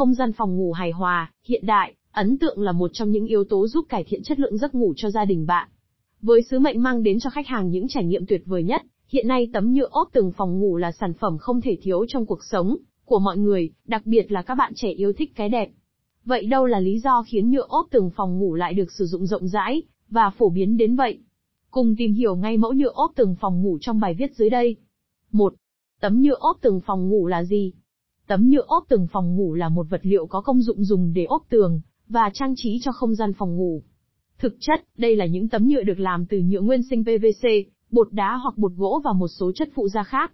Không gian phòng ngủ hài hòa, hiện đại, ấn tượng là một trong những yếu tố giúp cải thiện chất lượng giấc ngủ cho gia đình bạn. Với sứ mệnh mang đến cho khách hàng những trải nghiệm tuyệt vời nhất, hiện nay tấm nhựa ốp tường phòng ngủ là sản phẩm không thể thiếu trong cuộc sống của mọi người, đặc biệt là các bạn trẻ yêu thích cái đẹp. Vậy đâu là lý do khiến nhựa ốp tường phòng ngủ lại được sử dụng rộng rãi và phổ biến đến vậy? Cùng tìm hiểu ngay mẫu nhựa ốp tường phòng ngủ trong bài viết dưới đây. 1. Tấm nhựa ốp tường phòng ngủ là gì? Tấm nhựa ốp tường phòng ngủ là một vật liệu có công dụng dùng để ốp tường và trang trí cho không gian phòng ngủ. Thực chất, đây là những tấm nhựa được làm từ nhựa nguyên sinh PVC, bột đá hoặc bột gỗ và một số chất phụ gia khác.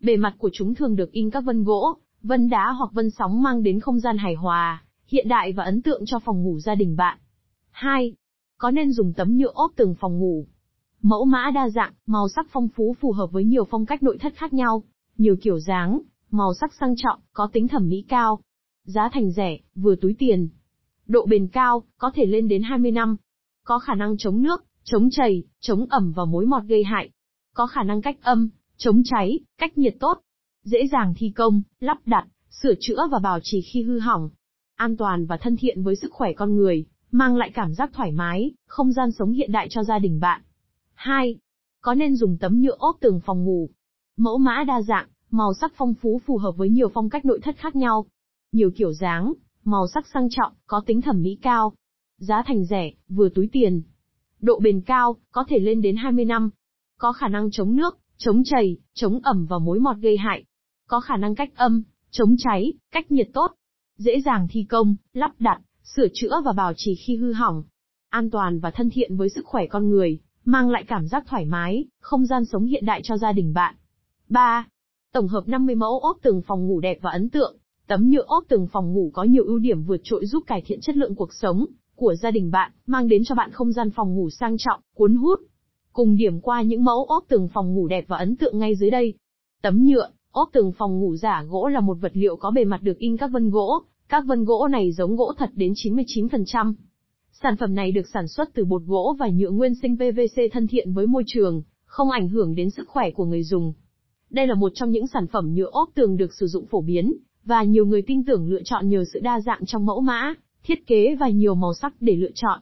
Bề mặt của chúng thường được in các vân gỗ, vân đá hoặc vân sóng mang đến không gian hài hòa, hiện đại và ấn tượng cho phòng ngủ gia đình bạn. 2. Có nên dùng tấm nhựa ốp tường phòng ngủ? Mẫu mã đa dạng, màu sắc phong phú phù hợp với nhiều phong cách nội thất khác nhau, nhiều kiểu dáng, màu sắc sang trọng, có tính thẩm mỹ cao. Giá thành rẻ, vừa túi tiền. Độ bền cao, có thể lên đến 20 năm. Có khả năng chống nước, chống chảy, chống ẩm và mối mọt gây hại. Có khả năng cách âm, chống cháy, cách nhiệt tốt. Dễ dàng thi công, lắp đặt, sửa chữa và bảo trì khi hư hỏng. An toàn và thân thiện với sức khỏe con người, mang lại cảm giác thoải mái, không gian sống hiện đại cho gia đình bạn. 2. Có nên dùng tấm nhựa ốp tường phòng ngủ? Mẫu mã đa dạng, màu sắc phong phú phù hợp với nhiều phong cách nội thất khác nhau. Nhiều kiểu dáng, màu sắc sang trọng, có tính thẩm mỹ cao. Giá thành rẻ, vừa túi tiền. Độ bền cao, có thể lên đến 20 năm. Có khả năng chống nước, chống chảy, chống ẩm và mối mọt gây hại. Có khả năng cách âm, chống cháy, cách nhiệt tốt. Dễ dàng thi công, lắp đặt, sửa chữa và bảo trì khi hư hỏng. An toàn và thân thiện với sức khỏe con người, mang lại cảm giác thoải mái, không gian sống hiện đại cho gia đình bạn. 3. Tổng hợp 50 mẫu ốp tường phòng ngủ đẹp và ấn tượng. Tấm nhựa ốp tường phòng ngủ có nhiều ưu điểm vượt trội giúp cải thiện chất lượng cuộc sống của gia đình bạn, mang đến cho bạn không gian phòng ngủ sang trọng, cuốn hút. Cùng điểm qua những mẫu ốp tường phòng ngủ đẹp và ấn tượng ngay dưới đây. Tấm nhựa, ốp tường phòng ngủ giả gỗ là một vật liệu có bề mặt được in các vân gỗ, các vân gỗ này giống gỗ thật đến 99%. Sản phẩm này được sản xuất từ bột gỗ và nhựa nguyên sinh PVC thân thiện với môi trường, không ảnh hưởng đến sức khỏe của người dùng. Đây là một trong những sản phẩm nhựa ốp tường được sử dụng phổ biến, và nhiều người tin tưởng lựa chọn nhờ sự đa dạng trong mẫu mã, thiết kế và nhiều màu sắc để lựa chọn.